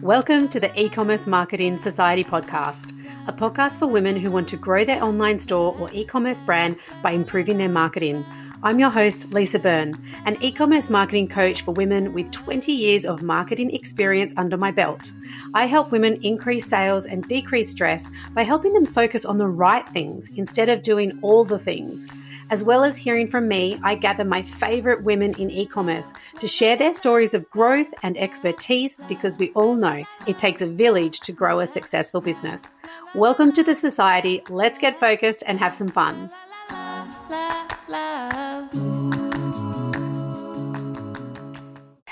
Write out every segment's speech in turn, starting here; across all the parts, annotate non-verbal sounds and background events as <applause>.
Welcome to the E Commerce Marketing Society podcast, a podcast for women who want to grow their online store or e commerce brand by improving their marketing. I'm your host, Lisa Byrne, an e commerce marketing coach for women with 20 years of marketing experience under my belt. I help women increase sales and decrease stress by helping them focus on the right things instead of doing all the things. As well as hearing from me, I gather my favorite women in e commerce to share their stories of growth and expertise because we all know it takes a village to grow a successful business. Welcome to the society. Let's get focused and have some fun.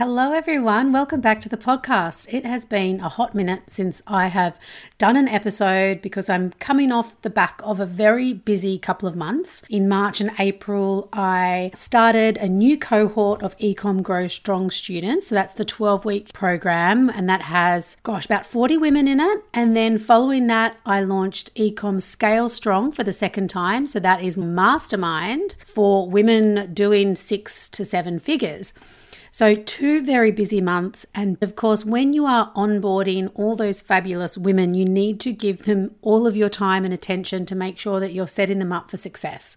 Hello, everyone. Welcome back to the podcast. It has been a hot minute since I have done an episode because I'm coming off the back of a very busy couple of months. In March and April, I started a new cohort of eComm Grow Strong students. So that's the 12 week program, and that has, gosh, about 40 women in it. And then following that, I launched eComm Scale Strong for the second time. So that is mastermind for women doing six to seven figures. So, two very busy months. And of course, when you are onboarding all those fabulous women, you need to give them all of your time and attention to make sure that you're setting them up for success.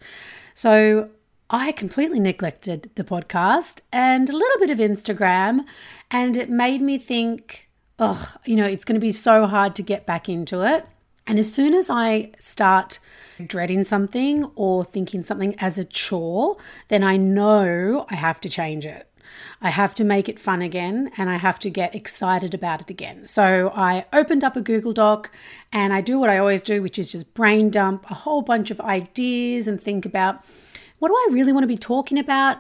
So, I completely neglected the podcast and a little bit of Instagram, and it made me think, oh, you know, it's going to be so hard to get back into it. And as soon as I start dreading something or thinking something as a chore, then I know I have to change it. I have to make it fun again and I have to get excited about it again. So I opened up a Google Doc and I do what I always do, which is just brain dump a whole bunch of ideas and think about what do I really want to be talking about?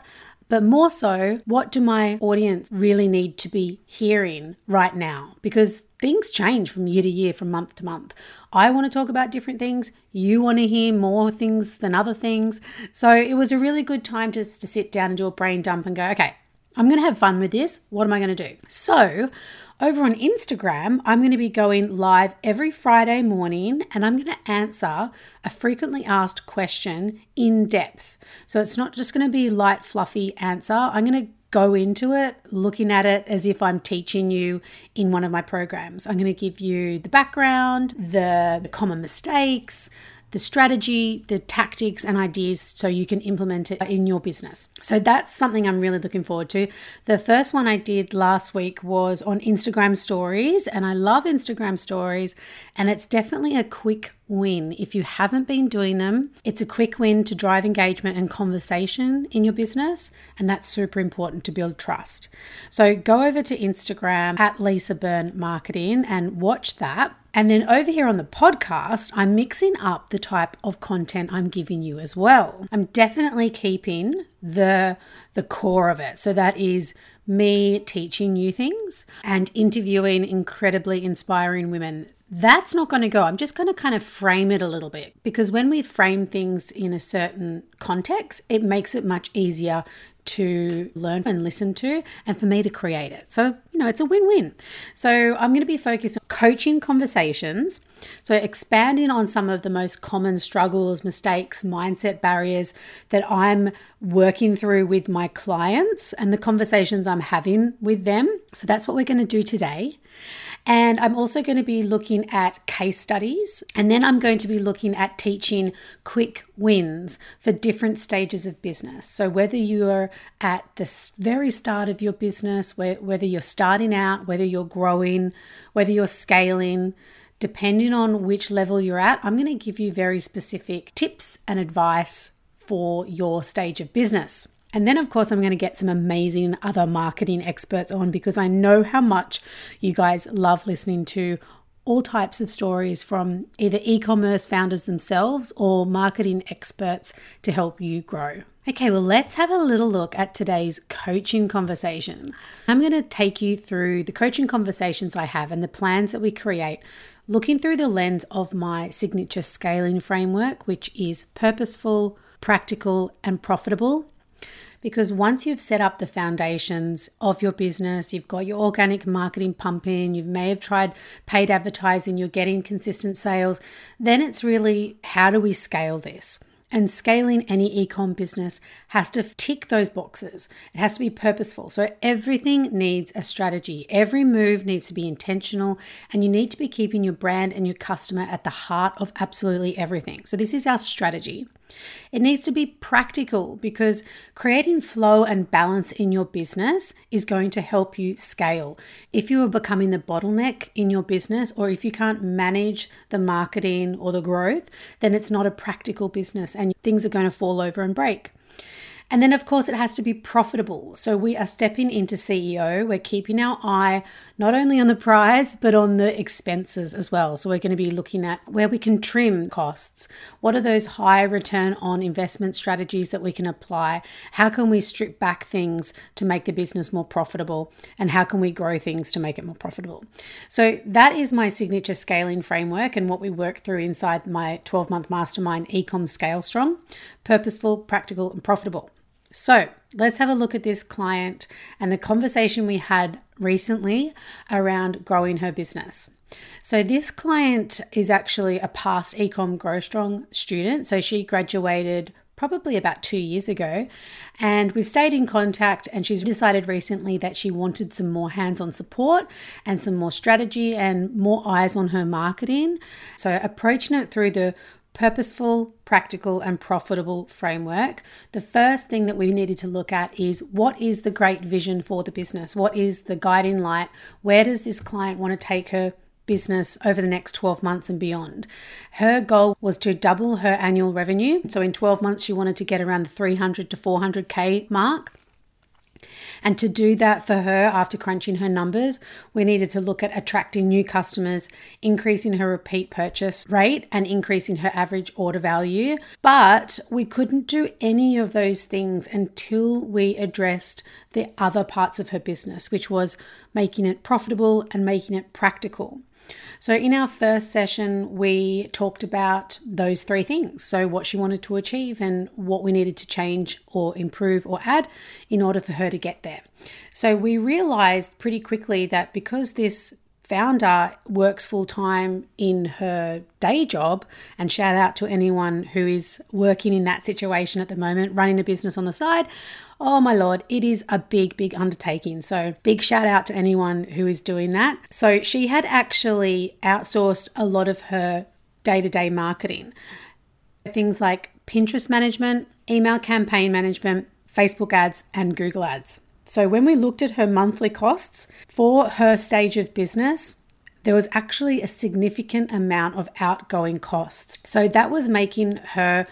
But more so, what do my audience really need to be hearing right now? Because things change from year to year, from month to month. I want to talk about different things. You want to hear more things than other things. So it was a really good time just to sit down and do a brain dump and go, okay, I'm going to have fun with this. What am I going to do? So, over on Instagram, I'm going to be going live every Friday morning and I'm going to answer a frequently asked question in depth. So, it's not just going to be light, fluffy answer. I'm going to go into it looking at it as if I'm teaching you in one of my programs. I'm going to give you the background, the common mistakes, the strategy, the tactics, and ideas so you can implement it in your business. So that's something I'm really looking forward to. The first one I did last week was on Instagram stories, and I love Instagram stories, and it's definitely a quick win. If you haven't been doing them, it's a quick win to drive engagement and conversation in your business, and that's super important to build trust. So go over to Instagram at Lisa Byrne Marketing and watch that. And then over here on the podcast, I'm mixing up the type of content I'm giving you as well. I'm definitely keeping the the core of it. So that is me teaching you things and interviewing incredibly inspiring women that's not going to go. I'm just going to kind of frame it a little bit because when we frame things in a certain context, it makes it much easier to learn and listen to and for me to create it. So, you know, it's a win win. So, I'm going to be focused on coaching conversations. So, expanding on some of the most common struggles, mistakes, mindset barriers that I'm working through with my clients and the conversations I'm having with them. So, that's what we're going to do today. And I'm also going to be looking at case studies. And then I'm going to be looking at teaching quick wins for different stages of business. So, whether you're at the very start of your business, whether you're starting out, whether you're growing, whether you're scaling, depending on which level you're at, I'm going to give you very specific tips and advice for your stage of business. And then, of course, I'm going to get some amazing other marketing experts on because I know how much you guys love listening to all types of stories from either e commerce founders themselves or marketing experts to help you grow. Okay, well, let's have a little look at today's coaching conversation. I'm going to take you through the coaching conversations I have and the plans that we create, looking through the lens of my signature scaling framework, which is purposeful, practical, and profitable because once you've set up the foundations of your business, you've got your organic marketing pumping, you may have tried paid advertising, you're getting consistent sales, then it's really how do we scale this? And scaling any e-com business has to tick those boxes. It has to be purposeful. So everything needs a strategy. Every move needs to be intentional and you need to be keeping your brand and your customer at the heart of absolutely everything. So this is our strategy. It needs to be practical because creating flow and balance in your business is going to help you scale. If you are becoming the bottleneck in your business, or if you can't manage the marketing or the growth, then it's not a practical business and things are going to fall over and break. And then, of course, it has to be profitable. So we are stepping into CEO. We're keeping our eye not only on the prize, but on the expenses as well. So we're going to be looking at where we can trim costs. What are those high return on investment strategies that we can apply? How can we strip back things to make the business more profitable? And how can we grow things to make it more profitable? So that is my signature scaling framework and what we work through inside my 12 month mastermind, eComm Scale Strong purposeful, practical, and profitable. So let's have a look at this client and the conversation we had recently around growing her business. So, this client is actually a past eComm Grow Strong student. So, she graduated probably about two years ago. And we've stayed in contact, and she's decided recently that she wanted some more hands on support and some more strategy and more eyes on her marketing. So, approaching it through the purposeful, practical, and profitable framework, the first thing that we needed to look at is what is the great vision for the business? What is the guiding light? Where does this client want to take her business over the next 12 months and beyond. Her goal was to double her annual revenue. So in 12 months, she wanted to get around the 300 to 400K mark. And to do that for her, after crunching her numbers, we needed to look at attracting new customers, increasing her repeat purchase rate, and increasing her average order value. But we couldn't do any of those things until we addressed the other parts of her business, which was making it profitable and making it practical. So, in our first session, we talked about those three things. So, what she wanted to achieve and what we needed to change or improve or add in order for her to get there. So, we realized pretty quickly that because this founder works full time in her day job, and shout out to anyone who is working in that situation at the moment, running a business on the side. Oh my lord, it is a big, big undertaking. So, big shout out to anyone who is doing that. So, she had actually outsourced a lot of her day to day marketing. Things like Pinterest management, email campaign management, Facebook ads, and Google ads. So, when we looked at her monthly costs for her stage of business, there was actually a significant amount of outgoing costs. So, that was making her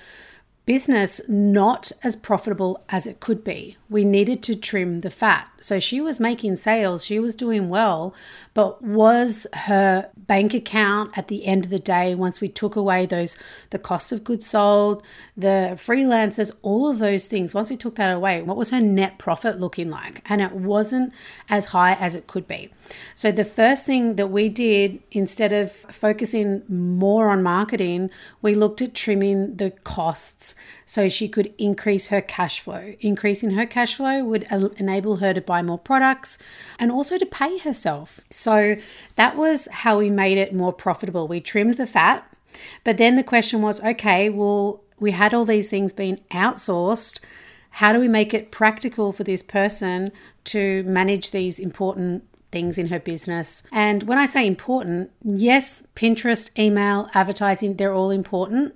business not as profitable as it could be. We needed to trim the fat. So she was making sales, she was doing well, but was her bank account at the end of the day once we took away those the cost of goods sold, the freelancers, all of those things, once we took that away, what was her net profit looking like? And it wasn't as high as it could be. So the first thing that we did instead of focusing more on marketing, we looked at trimming the costs so she could increase her cash flow. Increasing her cash flow would enable her to buy more products and also to pay herself. So that was how we made it more profitable. We trimmed the fat, but then the question was okay, well, we had all these things being outsourced. How do we make it practical for this person to manage these important things in her business. And when I say important, yes, Pinterest, email, advertising, they're all important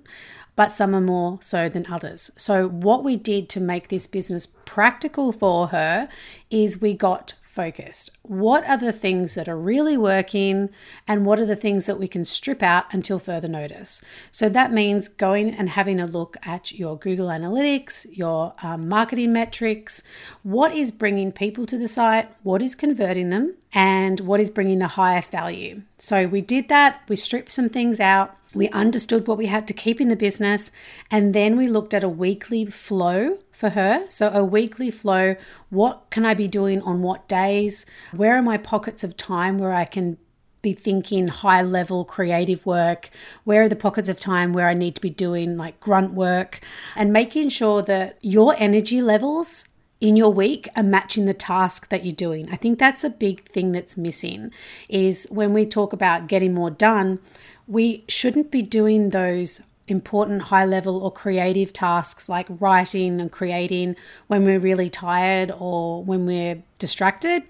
but some are more so than others. So, what we did to make this business practical for her is we got focused. What are the things that are really working, and what are the things that we can strip out until further notice? So that means going and having a look at your Google Analytics, your um, marketing metrics, what is bringing people to the site, what is converting them, and what is bringing the highest value. So we did that, we stripped some things out we understood what we had to keep in the business, and then we looked at a weekly flow for her. So, a weekly flow what can I be doing on what days? Where are my pockets of time where I can be thinking high level creative work? Where are the pockets of time where I need to be doing like grunt work? And making sure that your energy levels in your week are matching the task that you're doing. I think that's a big thing that's missing is when we talk about getting more done, we shouldn't be doing those important high level or creative tasks like writing and creating when we're really tired or when we're distracted,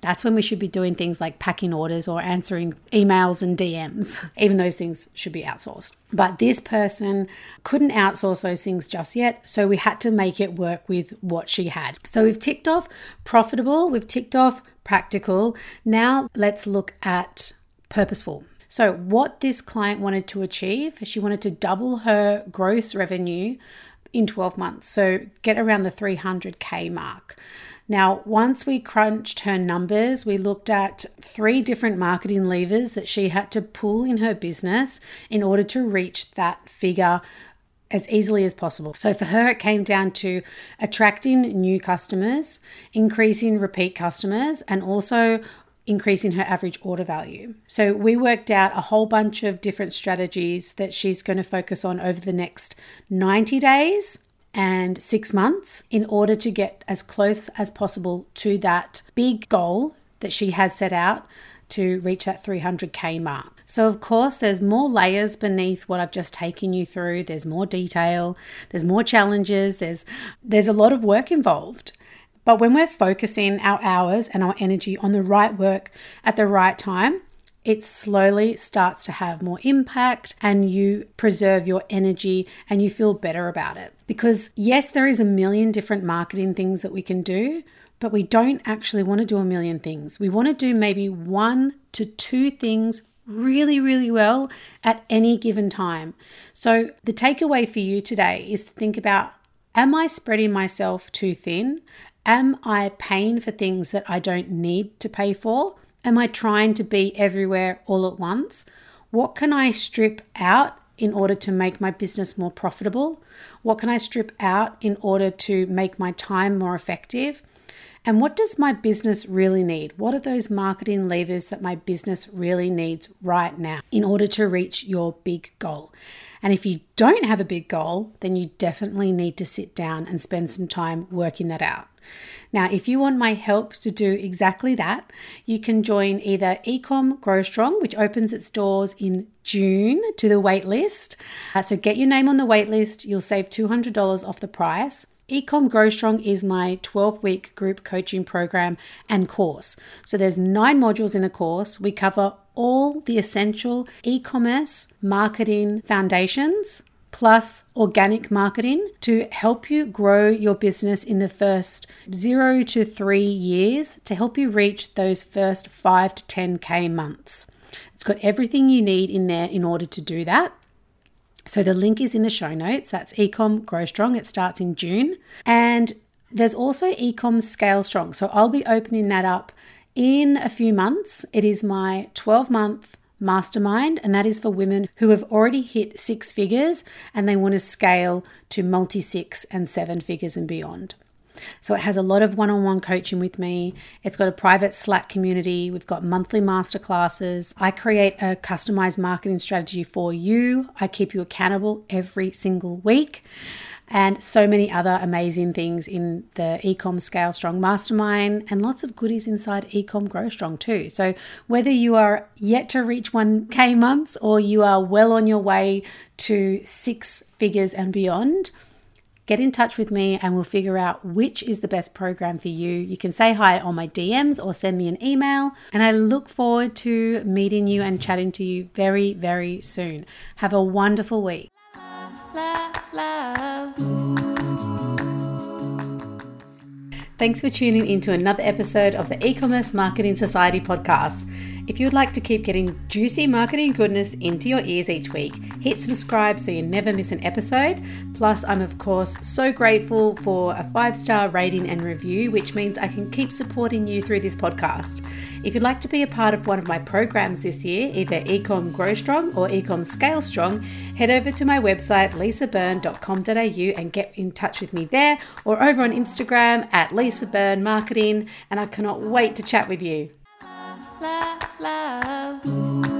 that's when we should be doing things like packing orders or answering emails and DMs. <laughs> Even those things should be outsourced. But this person couldn't outsource those things just yet, so we had to make it work with what she had. So we've ticked off profitable, we've ticked off practical. Now let's look at purposeful. So, what this client wanted to achieve, she wanted to double her gross revenue in 12 months. So, get around the 300K mark. Now, once we crunched her numbers, we looked at three different marketing levers that she had to pull in her business in order to reach that figure as easily as possible. So for her, it came down to attracting new customers, increasing repeat customers, and also increasing her average order value. So we worked out a whole bunch of different strategies that she's going to focus on over the next 90 days and six months in order to get as close as possible to that big goal that she has set out to reach that 300k mark. So, of course, there's more layers beneath what I've just taken you through. There's more detail, there's more challenges, there's there's a lot of work involved. But when we're focusing our hours and our energy on the right work at the right time, it slowly starts to have more impact and you preserve your energy and you feel better about it. Because, yes, there is a million different marketing things that we can do, but we don't actually want to do a million things. We want to do maybe one to two things really, really well at any given time. So, the takeaway for you today is to think about Am I spreading myself too thin? Am I paying for things that I don't need to pay for? Am I trying to be everywhere all at once? What can I strip out in order to make my business more profitable? What can I strip out in order to make my time more effective? And what does my business really need? What are those marketing levers that my business really needs right now in order to reach your big goal? And if you don't have a big goal, then you definitely need to sit down and spend some time working that out. Now, if you want my help to do exactly that, you can join either eComm Grow Strong, which opens its doors in June to the waitlist. Uh, so get your name on the waitlist, you'll save $200 off the price. eComm Grow Strong is my 12 week group coaching program and course. So there's nine modules in the course. We cover all the essential e commerce marketing foundations plus organic marketing to help you grow your business in the first zero to three years to help you reach those first five to 10K months. It's got everything you need in there in order to do that. So the link is in the show notes. That's eComm Grow Strong. It starts in June. And there's also eComm Scale Strong. So I'll be opening that up in a few months. It is my 12 month mastermind, and that is for women who have already hit six figures and they want to scale to multi six and seven figures and beyond. So it has a lot of one on one coaching with me. It's got a private Slack community. We've got monthly masterclasses. I create a customized marketing strategy for you. I keep you accountable every single week and so many other amazing things in the eComm Scale Strong Mastermind and lots of goodies inside eComm Grow Strong too. So, whether you are yet to reach 1K months or you are well on your way to six figures and beyond, get in touch with me and we'll figure out which is the best program for you. You can say hi on my DMs or send me an email. And I look forward to meeting you and chatting to you very, very soon. Have a wonderful week. Thanks for tuning in to another episode of the E-commerce Marketing Society podcast. If you would like to keep getting juicy marketing goodness into your ears each week, hit subscribe so you never miss an episode. Plus, I'm of course so grateful for a five star rating and review, which means I can keep supporting you through this podcast. If you'd like to be a part of one of my programs this year, either eComm Grow Strong or eComm Scale Strong, head over to my website lisabyrne.com.au and get in touch with me there or over on Instagram at Lisa Byrne Marketing. And I cannot wait to chat with you love.